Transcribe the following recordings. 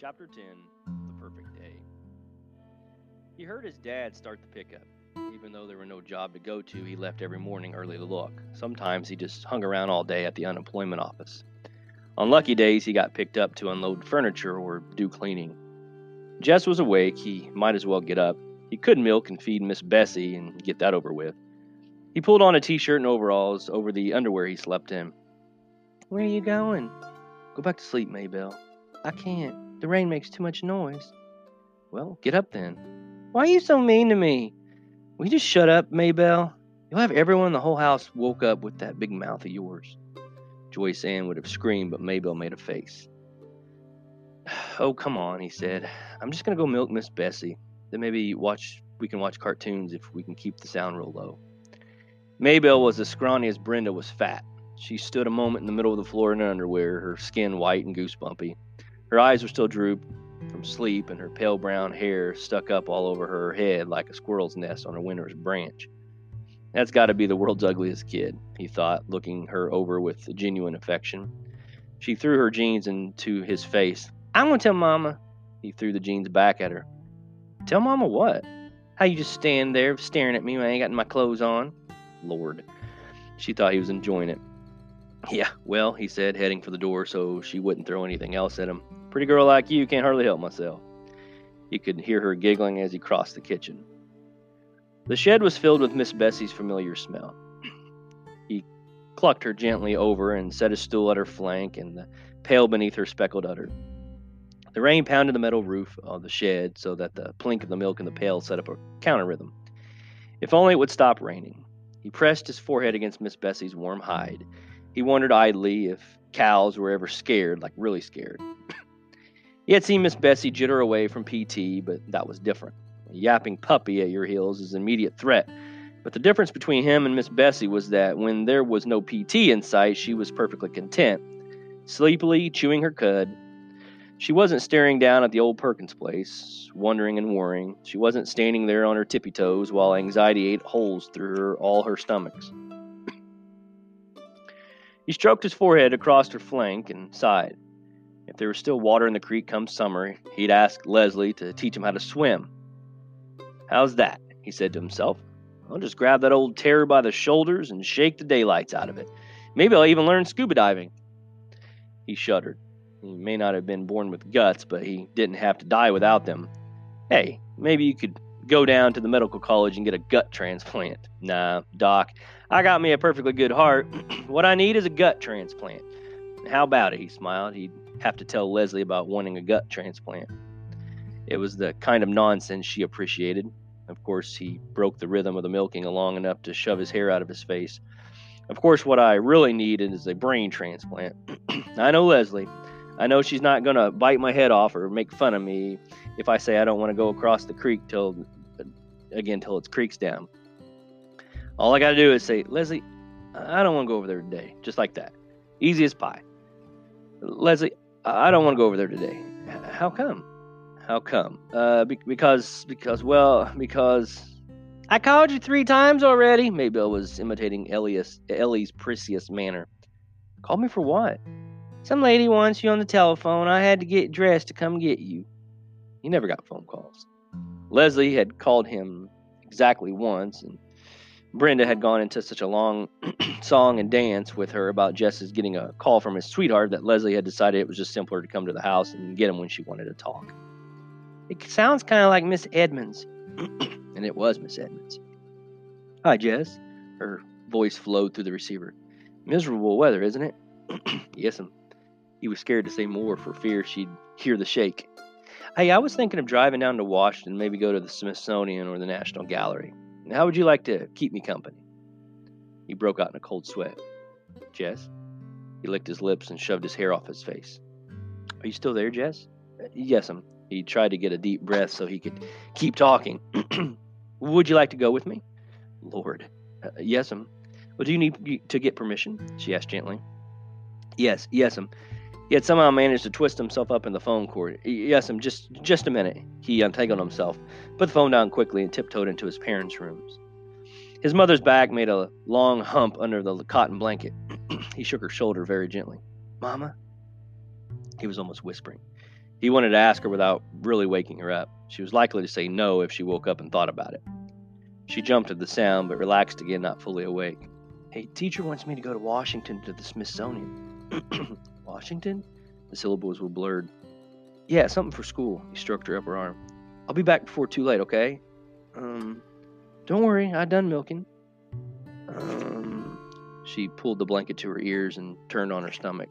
Chapter 10 The Perfect Day. He heard his dad start the pickup. Even though there were no job to go to, he left every morning early to look. Sometimes he just hung around all day at the unemployment office. On lucky days, he got picked up to unload furniture or do cleaning. Jess was awake. He might as well get up. He could milk and feed Miss Bessie and get that over with. He pulled on a t shirt and overalls over the underwear he slept in. Where are you going? Go back to sleep, Maybelle. I can't. The rain makes too much noise. Well, get up then. Why are you so mean to me? Will you just shut up, Maybelle? You'll have everyone in the whole house woke up with that big mouth of yours. Joyce Ann would have screamed, but Maybelle made a face. Oh, come on, he said. I'm just going to go milk Miss Bessie. Then maybe watch we can watch cartoons if we can keep the sound real low. Maybelle was as scrawny as Brenda was fat. She stood a moment in the middle of the floor in her underwear, her skin white and goosebumpy. Her eyes were still drooped from sleep, and her pale brown hair stuck up all over her head like a squirrel's nest on a winter's branch. That's got to be the world's ugliest kid, he thought, looking her over with genuine affection. She threw her jeans into his face. I'm going to tell Mama. He threw the jeans back at her. Tell Mama what? How you just stand there staring at me when I ain't got my clothes on? Lord. She thought he was enjoying it. Yeah, well, he said, heading for the door so she wouldn't throw anything else at him. Pretty girl like you can't hardly help myself. He could hear her giggling as he crossed the kitchen. The shed was filled with Miss Bessie's familiar smell. He clucked her gently over and set his stool at her flank and the pail beneath her speckled udder. The rain pounded the metal roof of the shed so that the plink of the milk in the pail set up a counter rhythm. If only it would stop raining. He pressed his forehead against Miss Bessie's warm hide. He wondered idly if cows were ever scared, like really scared. he had seen Miss Bessie jitter away from PT, but that was different. A yapping puppy at your heels is an immediate threat. But the difference between him and Miss Bessie was that when there was no PT in sight, she was perfectly content, sleepily chewing her cud, she wasn't staring down at the old Perkins place, wondering and worrying. She wasn't standing there on her tippy toes while anxiety ate holes through her, all her stomachs. He stroked his forehead across her flank and sighed. If there was still water in the creek come summer, he'd ask Leslie to teach him how to swim. How's that? he said to himself. I'll just grab that old terror by the shoulders and shake the daylights out of it. Maybe I'll even learn scuba diving. He shuddered. He may not have been born with guts, but he didn't have to die without them. Hey, maybe you could go down to the medical college and get a gut transplant. Nah, doc, I got me a perfectly good heart. what I need is a gut transplant. How about it? He smiled. He'd have to tell Leslie about wanting a gut transplant. It was the kind of nonsense she appreciated. Of course, he broke the rhythm of the milking long enough to shove his hair out of his face. Of course, what I really need is a brain transplant. I know Leslie. I know she's not going to bite my head off or make fun of me if I say I don't want to go across the creek till again till it's creeks down. All I got to do is say, Leslie, I don't want to go over there today. Just like that. Easy as pie. Leslie, I don't want to go over there today. How come? How come? Uh, be- because, because, well, because I called you three times already. Maybelle was imitating Elias, Ellie's precious manner. Called me for what? Some lady wants you on the telephone. I had to get dressed to come get you. He never got phone calls. Leslie had called him exactly once, and Brenda had gone into such a long song and dance with her about Jess's getting a call from his sweetheart that Leslie had decided it was just simpler to come to the house and get him when she wanted to talk. It sounds kind of like Miss Edmunds. and it was Miss Edmunds. Hi, Jess. Her voice flowed through the receiver. Miserable weather, isn't it? yes'm. He was scared to say more for fear she'd hear the shake. Hey, I was thinking of driving down to Washington, maybe go to the Smithsonian or the National Gallery. How would you like to keep me company? He broke out in a cold sweat. Jess? He licked his lips and shoved his hair off his face. Are you still there, Jess? Yes, I'm. He tried to get a deep breath so he could keep talking. would you like to go with me? Lord. Uh, yes'm. Well, do you need to get permission? She asked gently. Yes, yes'm. Had somehow managed to twist himself up in the phone cord. Yes, I'm just just a minute. He untangled himself, put the phone down quickly, and tiptoed into his parents' rooms. His mother's back made a long hump under the cotton blanket. he shook her shoulder very gently. Mama? He was almost whispering. He wanted to ask her without really waking her up. She was likely to say no if she woke up and thought about it. She jumped at the sound, but relaxed again, not fully awake. Hey, teacher wants me to go to Washington to the Smithsonian. Washington? The syllables were blurred. Yeah, something for school. He stroked her upper arm. I'll be back before too late, okay? Um, don't worry, I done milking. Um, she pulled the blanket to her ears and turned on her stomach.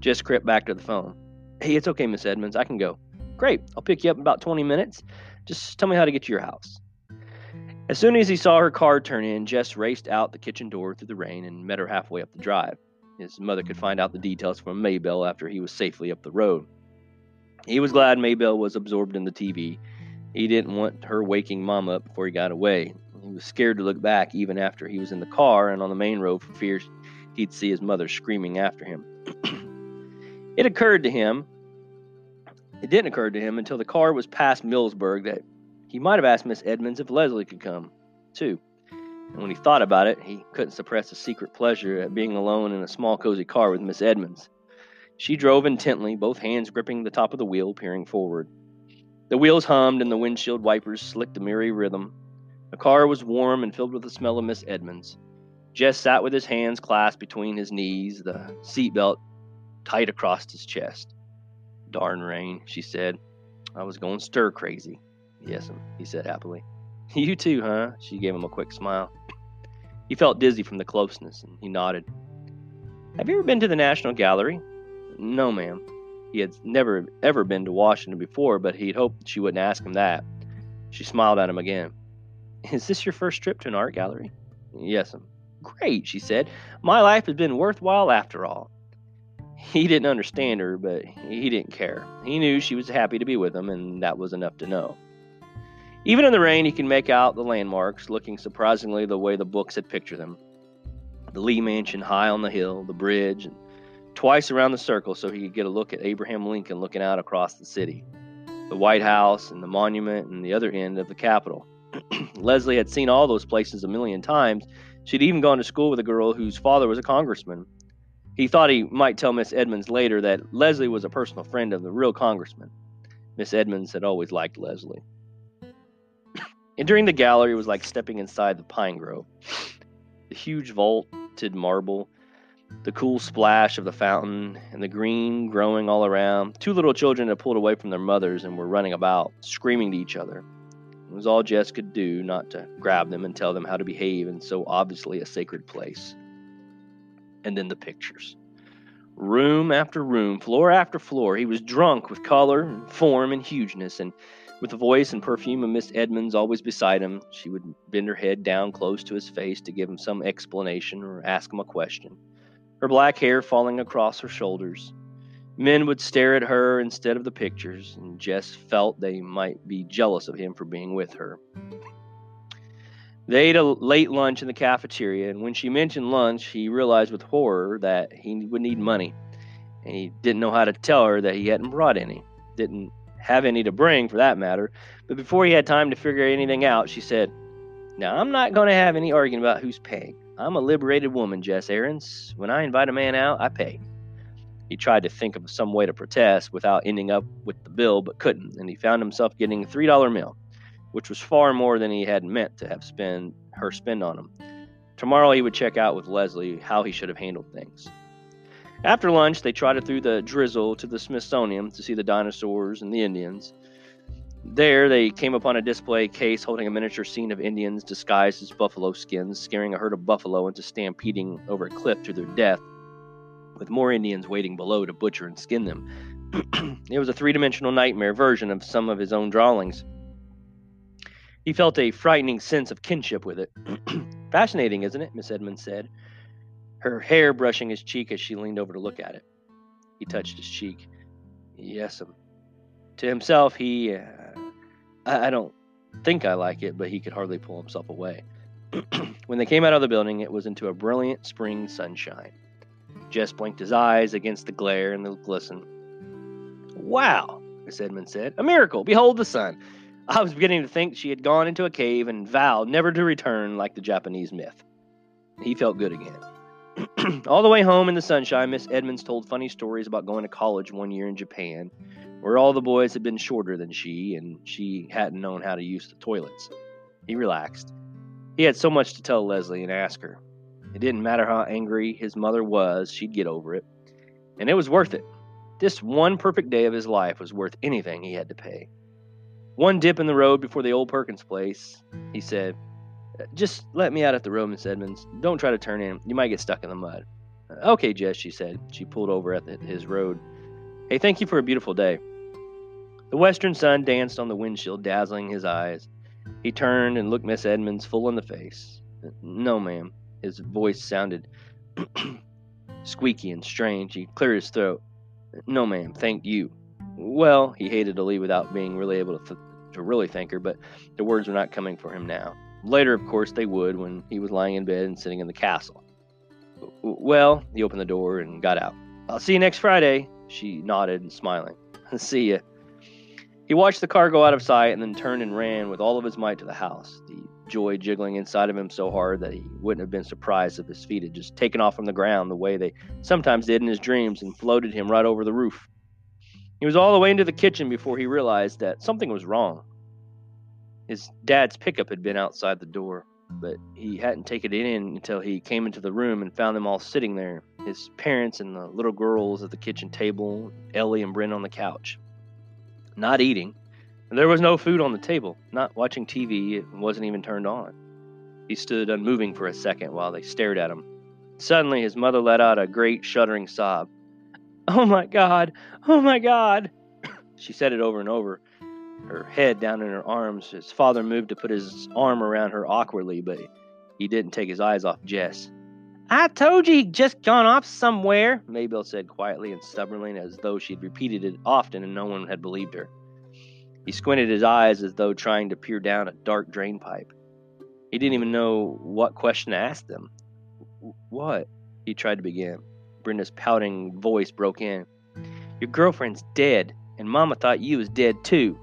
Jess crept back to the phone. Hey, it's okay, Miss Edmunds. I can go. Great. I'll pick you up in about 20 minutes. Just tell me how to get to your house. As soon as he saw her car turn in, Jess raced out the kitchen door through the rain and met her halfway up the drive. His mother could find out the details from Maybelle after he was safely up the road. He was glad Maybelle was absorbed in the TV. He didn't want her waking Mom up before he got away. He was scared to look back even after he was in the car and on the main road for fear he'd see his mother screaming after him. it occurred to him, it didn't occur to him until the car was past Millsburg that he might have asked Miss Edmunds if Leslie could come, too. And when he thought about it, he couldn't suppress a secret pleasure at being alone in a small, cozy car with Miss Edmunds. She drove intently, both hands gripping the top of the wheel, peering forward. The wheels hummed and the windshield wipers slicked a merry rhythm. The car was warm and filled with the smell of Miss Edmunds. Jess sat with his hands clasped between his knees, the seatbelt tight across his chest. Darn rain, she said. I was going stir crazy. Yes'm, he said happily. You too, huh? She gave him a quick smile. He felt dizzy from the closeness, and he nodded. Have you ever been to the National Gallery? No, ma'am. He had never ever been to Washington before, but he'd hoped she wouldn't ask him that. She smiled at him again. Is this your first trip to an art gallery? Yes, ma'am. Great, she said. My life has been worthwhile after all. He didn't understand her, but he didn't care. He knew she was happy to be with him, and that was enough to know. Even in the rain, he could make out the landmarks, looking surprisingly the way the books had pictured them. The Lee Mansion high on the hill, the bridge, and twice around the circle so he could get a look at Abraham Lincoln looking out across the city, the White House and the monument and the other end of the Capitol. Leslie had seen all those places a million times. She'd even gone to school with a girl whose father was a congressman. He thought he might tell Miss Edmunds later that Leslie was a personal friend of the real congressman. Miss Edmunds had always liked Leslie. Entering the gallery was like stepping inside the pine grove. The huge vaulted marble, the cool splash of the fountain, and the green growing all around. Two little children had pulled away from their mothers and were running about, screaming to each other. It was all Jess could do not to grab them and tell them how to behave in so obviously a sacred place. And then the pictures. Room after room, floor after floor, he was drunk with color and form and hugeness, and with the voice and perfume of Miss Edmunds always beside him, she would bend her head down close to his face to give him some explanation or ask him a question, her black hair falling across her shoulders. Men would stare at her instead of the pictures, and Jess felt they might be jealous of him for being with her. They ate a late lunch in the cafeteria, and when she mentioned lunch, he realized with horror that he would need money, and he didn't know how to tell her that he hadn't brought any. Didn't have any to bring for that matter. But before he had time to figure anything out, she said, Now, I'm not going to have any arguing about who's paying. I'm a liberated woman, Jess Aarons. When I invite a man out, I pay. He tried to think of some way to protest without ending up with the bill, but couldn't, and he found himself getting a $3 meal, which was far more than he had meant to have spend her spend on him. Tomorrow he would check out with Leslie how he should have handled things. After lunch, they trotted through the drizzle to the Smithsonian to see the dinosaurs and the Indians. There, they came upon a display case holding a miniature scene of Indians disguised as buffalo skins, scaring a herd of buffalo into stampeding over a cliff to their death, with more Indians waiting below to butcher and skin them. it was a three dimensional nightmare version of some of his own drawings. He felt a frightening sense of kinship with it. Fascinating, isn't it? Miss Edmunds said her hair brushing his cheek as she leaned over to look at it. He touched his cheek. Yes'm. To himself, he. Uh, I, I don't think I like it, but he could hardly pull himself away. when they came out of the building, it was into a brilliant spring sunshine. Jess blinked his eyes against the glare and the glisten. Wow, Miss Edmund said. A miracle. Behold the sun. I was beginning to think she had gone into a cave and vowed never to return like the Japanese myth. He felt good again. All the way home in the sunshine, Miss Edmunds told funny stories about going to college one year in Japan, where all the boys had been shorter than she, and she hadn't known how to use the toilets. He relaxed. He had so much to tell Leslie and ask her. It didn't matter how angry his mother was, she'd get over it. And it was worth it. This one perfect day of his life was worth anything he had to pay. One dip in the road before the old Perkins place, he said, Just let me out at the road, Miss Edmunds. Don't try to turn in. You might get stuck in the mud. Uh, okay, Jess, she said. She pulled over at the, his road. Hey, thank you for a beautiful day. The western sun danced on the windshield, dazzling his eyes. He turned and looked Miss Edmunds full in the face. No, ma'am. His voice sounded squeaky and strange. He cleared his throat. No, ma'am. Thank you. Well, he hated to leave without being really able to, th- to really thank her, but the words were not coming for him now. Later, of course, they would when he was lying in bed and sitting in the castle. Well, he opened the door and got out. I'll see you next Friday. She nodded and smiling. see you. He watched the car go out of sight and then turned and ran with all of his might to the house, the joy jiggling inside of him so hard that he wouldn't have been surprised if his feet had just taken off from the ground the way they sometimes did in his dreams and floated him right over the roof. He was all the way into the kitchen before he realized that something was wrong. His dad's pickup had been outside the door, but he hadn't taken it in until he came into the room and found them all sitting there his parents and the little girls at the kitchen table, Ellie and Bryn on the couch. Not eating. And there was no food on the table, not watching TV, it wasn't even turned on. He stood unmoving for a second while they stared at him. Suddenly, his mother let out a great shuddering sob. Oh my God! Oh my God! she said it over and over, her head down in her arms. His father moved to put his arm around her awkwardly, but he didn't take his eyes off Jess. I told you he'd just gone off somewhere, Maybelle said quietly and stubbornly, as though she'd repeated it often and no one had believed her. He squinted his eyes as though trying to peer down a dark drain pipe. He didn't even know what question to ask them. What? He tried to begin. Brenda's pouting voice broke in. Your girlfriend's dead, and Mama thought you was dead too.